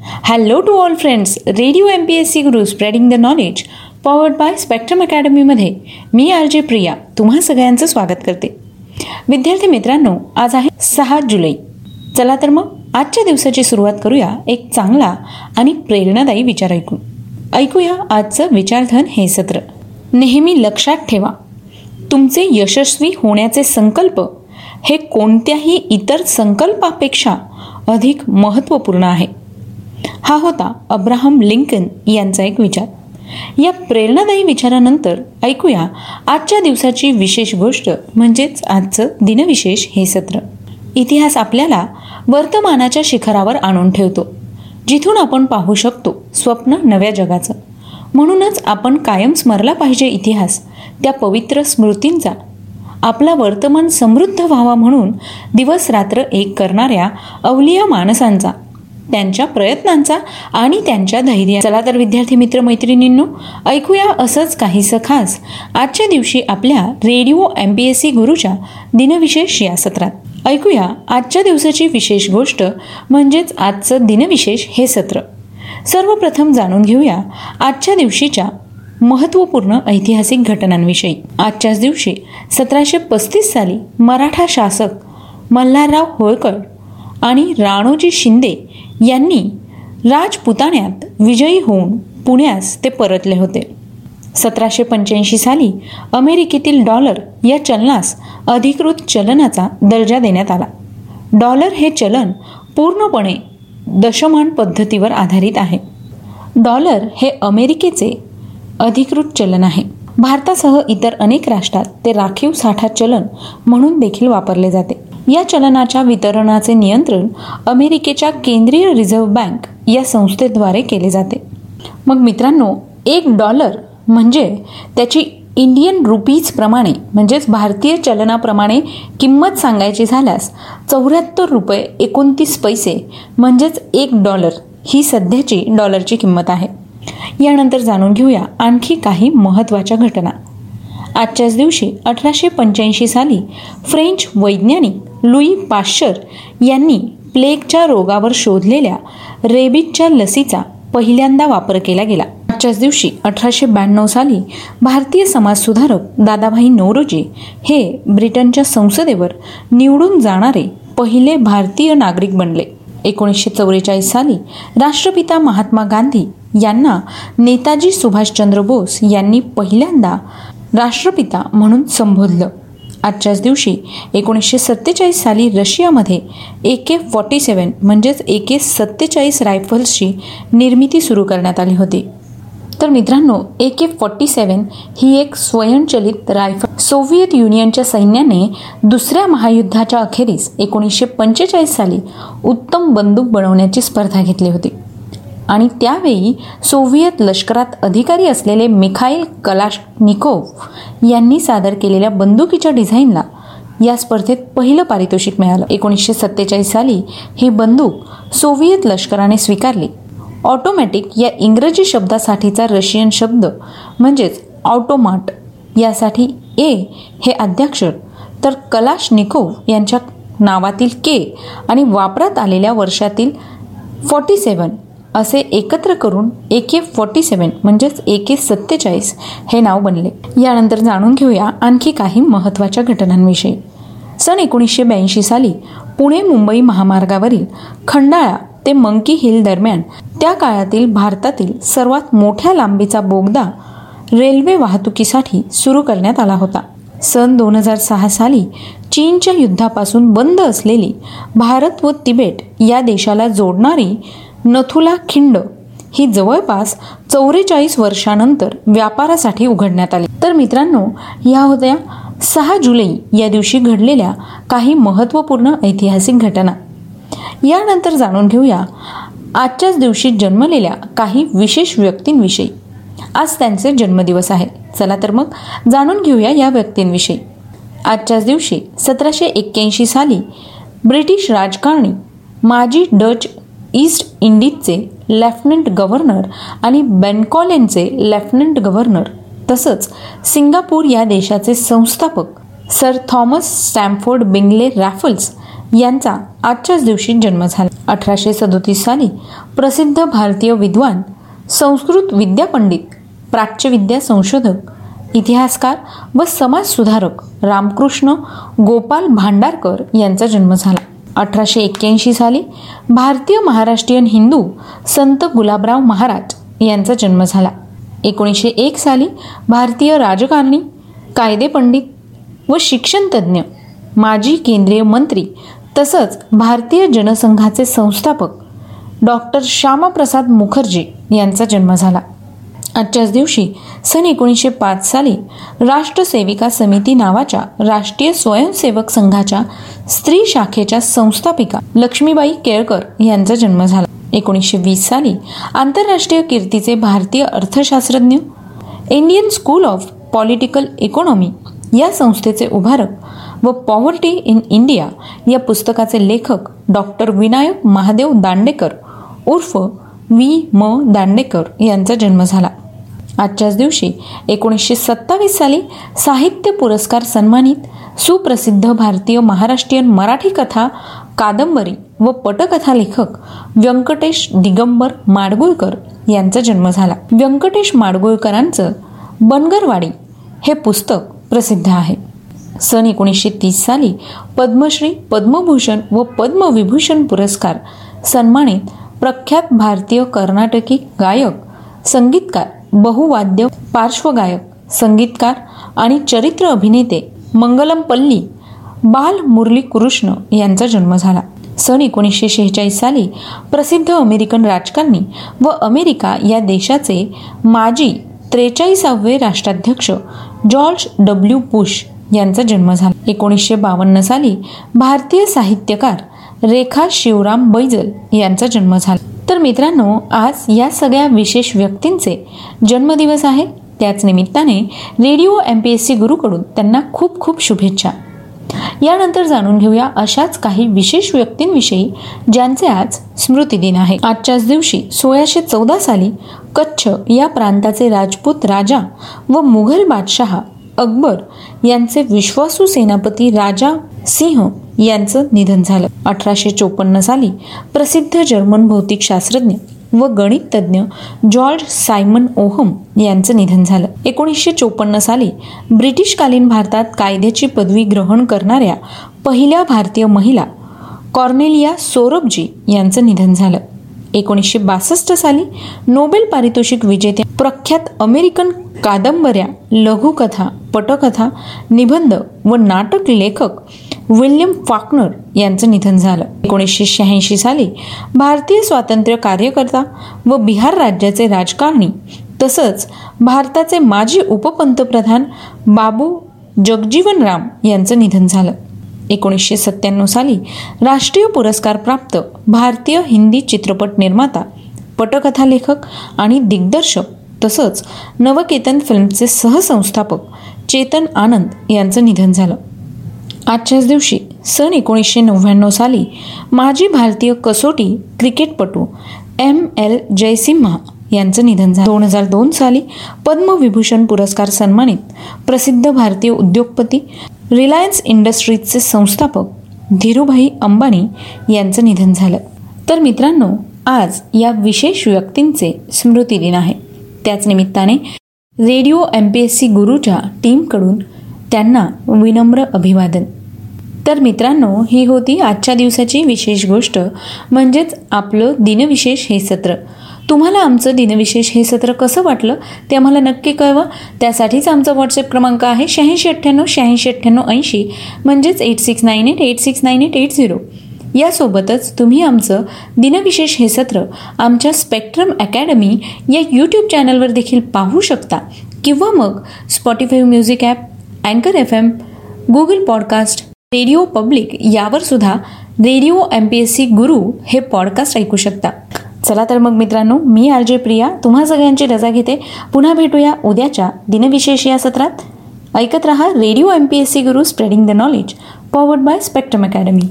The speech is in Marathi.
Hello to all friends radio M P S C Guru spreading the knowledge powered by spectrum अकॅडमीमध्ये मी आर जे प्रिया तुम्हा सगळ्यांचं स्वागत करते. विद्यार्थी मित्रांनो आज आहे सहा जुलै. चला तर मग आजच्या दिवसाची सुरुवात करूया एक चांगला आणि प्रेरणादायी विचार ऐकून. ऐकूया आजचं विचारधन हे सत्र. नेहमी लक्षात ठेवा तुमचे यशस्वी होण्याचे संकल्प हे कोणत्याही इतर संकल्पापेक्षा अधिक महत्त्वपूर्ण आहे. हा होता अब्राहम लिंकन यांचा एक विचार. या प्रेरणादायी विचारानंतर ऐकूया आजच्या दिवसाची विशेष गोष्ट म्हणजेच आजचं दिनविशेष हे सत्र. इतिहास आपल्याला वर्तमानाच्या शिखरावर आणून ठेवतो जिथून आपण पाहू शकतो स्वप्न नव्या जगाचं. म्हणूनच आपण कायम स्मरला पाहिजे इतिहास त्या पवित्र स्मृतींचा. आपला वर्तमान समृद्ध व्हावा म्हणून दिवस रात्र एक करणाऱ्या अवलिया माणसांचा त्यांच्या प्रयत्नांचा आणि त्यांच्या धैर्य चला तर विद्यार्थी मित्र मैत्रिणींनो ऐकूया असंच काहीसं खास. आजच्या दिवशी आपल्या radio M P S C गुरुच्या दिनविशेष या सत्रात. ऐकूया आजच्या दिवसाची विशेष गोष्ट म्हणजेच आजचं दिनविशेष हे सत्र. सर्वप्रथम जाणून घेऊया आजच्या दिवशीच्या महत्त्वपूर्ण ऐतिहासिक घटनांविषयी. आजच्याच दिवशी सतराशे पस्तीस साली मराठा शासक मल्हारराव होळकर आणि राणोजी शिंदे यांनी राजपुताण्यात विजयी होऊन पुण्यास ते परतले होते. सतराशे पंच्याऐंशी साली अमेरिकेतील डॉलर या चलनास अधिकृत चलनाचा दर्जा देण्यात आला. डॉलर हे चलन पूर्णपणे दशमान पद्धतीवर आधारित आहे. डॉलर हे अमेरिकेचे अधिकृत चलन आहे. भारतासह इतर अनेक राष्ट्रात ते राखीव साठा चलन म्हणून देखील वापरले जाते. या चलनाच्या वितरणाचे नियंत्रण अमेरिकेच्या केंद्रीय रिझर्व्ह बँक या संस्थेद्वारे केले जाते. मग मित्रांनो एक डॉलर म्हणजे त्याची इंडियन रुपीज प्रमाणे म्हणजेच भारतीय चलनाप्रमाणे किंमत सांगायची झाल्यास चौऱ्याहत्तर रुपये एकोणतीस पैसे म्हणजेच एक डॉलर ही सध्याची डॉलरची किंमत आहे. यानंतर जाणून घेऊया आणखी काही महत्त्वाच्या घटना. आजच्याच दिवशी अठराशे पंच्याऐंशी साली फ्रेंच वैज्ञानिक लुई पाश्चर यांनी प्लेगच्या रोगावर शोधलेल्या रेबिजच्या लसीचा पहिल्यांदा वापर केला गेला. आजच्याच दिवशी अठराशे ब्याण्णव साली भारतीय समाजसुधारक दादाभाई नौरोजी हे ब्रिटनच्या संसदेवर निवडून जाणारे पहिले भारतीय नागरिक बनले. एकोणीसशे चौवेचाळीस साली राष्ट्रपिता महात्मा गांधी यांना नेताजी सुभाषचंद्र बोस यांनी पहिल्यांदा राष्ट्रपिता म्हणून संबोधलं. आजच्याच दिवशी एकोणीसशे सत्तेचाळीस साली रशियामध्ये ए के फॉर्टी सेवन म्हणजेच ए के सत्तेचाळीस रायफल्सची निर्मिती सुरू करण्यात आली होती. तर मित्रांनो ए के फॉर्टी सेवन ही एक स्वयंचलित रायफल सोव्हिएत युनियनच्या सैन्याने दुसऱ्या महायुद्धाच्या अखेरीस एकोणीसशे पंचेचाळीस साली उत्तम बंदूक बनवण्याची स्पर्धा घेतली होती. आणि त्यावेळी सोव्हिएत लष्करात अधिकारी असलेले मिखाईल कलाशनिकोव यांनी सादर केलेल्या बंदुकीच्या डिझाईनला या स्पर्धेत पहिलं पारितोषिक मिळालं. एकोणीसशे सत्तेचाळीस साली ही बंदूक सोव्हिएत लष्कराने स्वीकारली. ऑटोमॅटिक या इंग्रजी शब्दासाठीचा रशियन शब्द म्हणजेच ऑटोमाट यासाठी ए हे अध्यक्षर तर कलाशनिकोव यांच्या नावातील के आणि वापरात आलेल्या वर्षातील फॉर्टी सेवन असे एकत्र करून ए के फॉर्टी सेवन म्हणजेच ए के सत्तेचाळीस हे नाव बनले. यानंतर जाणून घेऊया आणखी काही महत्त्वाच्या घटनांविषयी. सन एकोणीसशे ब्याऐंशी साली पुणे मुंबई महामार्गावरील खंडाळा ते मंकी हिल दरम्यान त्या काळातील भारतातील सर्वात मोठ्या लांबीचा बोगदा रेल्वे वाहतुकीसाठी सुरू करण्यात आला होता. सन दोन हजार सहा साली चीनच्या युद्धापासून बंद असलेली भारत व तिबेट या देशाला जोडणारी नथुला खिंड ही जवळपास चौवेचाळीस वर्षानंतर व्यापारासाठी उघडण्यात आली. तर मित्रांनो या होत्या सहा जुलै या दिवशी घडलेल्या काही महत्त्वपूर्ण ऐतिहासिक घटना. यानंतर जाणून घेऊया आजच्याच दिवशी जन्मलेल्या काही विशेष व्यक्तींविषयी. आज त्यांचे जन्मदिवस आहे. चला तर मग जाणून घेऊया या व्यक्तींविषयी. आजच्याच दिवशी सतराशे एक्क्याऐंशी साली ब्रिटिश राजकारणी माजी डच ईस्ट इंडिजचे लेफ्टनंट गव्हर्नर आणि बेनकॉलेनचे लेफ्टनंट गव्हर्नर तसंच सिंगापूर या देशाचे संस्थापक sir Thomas Stamford Bingley Raffles यांचा आजच्याच दिवशी जन्म झाला. अठराशे सदोतीस साली प्रसिद्ध भारतीय विद्वान संस्कृत विद्यापंडित प्राच्यविद्या संशोधक इतिहासकार व समाजसुधारक रामकृष्ण गोपाल भांडारकर यांचा जन्म झाला. अठराशे एक्क्याऐंशी साली भारतीय महाराष्ट्रीयन हिंदू संत गुलाबराव महाराज यांचा जन्म झाला. एकोणीसशे एक साली भारतीय राजकारणी कायदेपंडित व शिक्षणतज्ज्ञ माजी केंद्रीय मंत्री तसंच भारतीय जनसंघाचे संस्थापक डॉक्टर श्यामाप्रसाद मुखर्जी यांचा जन्म झाला. आजच्याच दिवशी सन एकोणीसशे पाच साली राष्ट्रसेविका समिती नावाच्या राष्ट्रीय स्वयंसेवक संघाच्या स्त्री शाखेच्या संस्थापिका लक्ष्मीबाई केळकर यांचा जन्म झाला. एकोणीसशे वीस साली आंतरराष्ट्रीय कीर्तीचे भारतीय अर्थशास्त्रज्ञ Indian school of political economy या संस्थेचे उभारक व पॉवर्टी इन इंडिया या पुस्तकाचे लेखक डॉक्टर विनायक महादेव दांडेकर उर्फ व्ही म दांडेकर यांचा जन्म झाला. आजच्याच दिवशी एकोणीसशे सत्तावीस साली साहित्य पुरस्कार सन्मानित सुप्रसिद्ध भारतीय महाराष्ट्रीयन मराठी कथा कादंबरी व पटकथा लेखक व्यंकटेश दिगंबर माडगुळकर यांचा जन्म झाला. व्यंकटेश माडगुळकरांचं बनगरवाडी हे पुस्तक प्रसिद्ध आहे. सन एकोणीसशे तीस साली पद्मश्री पद्मभूषण व पद्मविभूषण पुरस्कार सन्मानित प्रख्यात भारतीय कर्नाटकी गायक संगीतकार बहुवाद्य पार्श्वगायक संगीतकार आणि चरित्र अभिनेते मंगलम पल्ली बाल मुरली कृष्ण यांचा जन्म झाला. सन एकोणीसशे शेहेचाळीस साली प्रसिद्ध अमेरिकन राजकारणी व अमेरिका या देशाचे माजी त्रेचाळीसावे राष्ट्राध्यक्ष जॉर्ज डब्ल्यू बुश यांचा जन्म झाला. एकोणीसशे बावन्न साली भारतीय साहित्यकार रेखा शिवराम बैजल यांचा जन्म झाला. तर मित्रांनो आज या सगळ्या विशेष व्यक्तींचे जन्मदिवस आहे. त्याच निमित्ताने radio M P S C गुरुकडून त्यांना खूप खूप शुभेच्छा. यानंतर जाणून घेऊया अशाच काही विशेष व्यक्तींविषयी ज्यांचे आज स्मृतिदिन आहे. आजच्याच दिवशी सोळाशे चौदा साली कच्छ या प्रांताचे राजपूत राजा व मुघल बादशहा अकबर यांचे विश्वासू सेनापती राजा सिंह यांचं निधन झालं. अठराशे चोपन्न साली प्रसिद्ध जर्मन भौतिकशास्त्रज्ञ व गणित तज्ज्ञ जॉर्ज सायमन ओहम यांचं निधन झालं. एकोणीसशे चोपन्न साली ब्रिटिशकालीन भारतात कायद्याची पदवी ग्रहण करणाऱ्या पहिल्या भारतीय महिला कॉर्नेलिया सोरबजी यांचं निधन झालं. एकोणीसशे बासष्ट साली नोबेल पारितोषिक विजेत्या प्रख्यात अमेरिकन कादंबऱ्या लघुकथा पटकथा निबंध व नाटक लेखक विल्यम फाकनर यांचं निधन झालं. एकोणीसशे शहाऐंशी साली भारतीय स्वातंत्र्य कार्यकर्ता व बिहार राज्याचे राजकारणी तसंच भारताचे माजी उपपंतप्रधान बाबू जगजीवन राम यांचं निधन झालं. एकोणीसशे सत्त्याण्णव साली राष्ट्रीय पुरस्कार प्राप्त भारतीय हिंदी चित्रपट निर्माता पटकथा लेखक आणि दिग्दर्शक तसंच नवकेतन फिल्मचे सहसंस्थापक चेतन आनंद यांचं निधन झालं. आजच्याच दिवशी सन एकोणीसशे नव्याण्णव साली माजी भारतीय कसोटी क्रिकेटपटू एम एल जयसिम्हा यांचं निधन झालं. दोन हजार दोन साली पद्मविभूषण पुरस्कार सन्मानित प्रसिद्ध भारतीय उद्योगपती रिलायन्स इंडस्ट्रीजचे संस्थापक धीरूभाई अंबानी यांचं निधन झालं. तर मित्रांनो आज या विशेष व्यक्तींचे स्मृतिदिन आहे. त्याच निमित्ताने radio M P S C गुरुच्या टीमकडून त्यांना विनम्र अभिवादन. तर मित्रांनो ही होती आजच्या दिवसाची विशेष गोष्ट म्हणजेच आपलं दिनविशेष हे सत्र. तुम्हाला आमचं दिनविशेष हे सत्र कसं वाटलं ते आम्हाला नक्की कळवा. त्यासाठीच आमचा व्हॉट्सअप क्रमांक आहे शहाऐंशी अठ्ठ्याण्णव शहाऐंशी अठ्ठ्याण्णव ऐंशी म्हणजेच eight six nine eight eight six nine eight eight zero यासोबतच तुम्ही आमचं दिनविशेष हे सत्र आमच्या स्पेक्ट्रम अकॅडमी या यूट्यूब चॅनलवर देखील पाहू शकता. किंवा मग स्पॉटीफाय म्युझिक ॲप अँकर F M Google podcast radio public यावर सुद्धा radio M P S C Guru हे पॉडकास्ट ऐकू शकता. चला तर मग मित्रांनो मी आर जे प्रिया तुम्हा सगळ्यांची रजा घेते. पुन्हा भेटूया उद्याच्या दिनविशेष या सत्रात. ऐकत रहा radio M P S C Guru spreading the knowledge powered by spectrum academy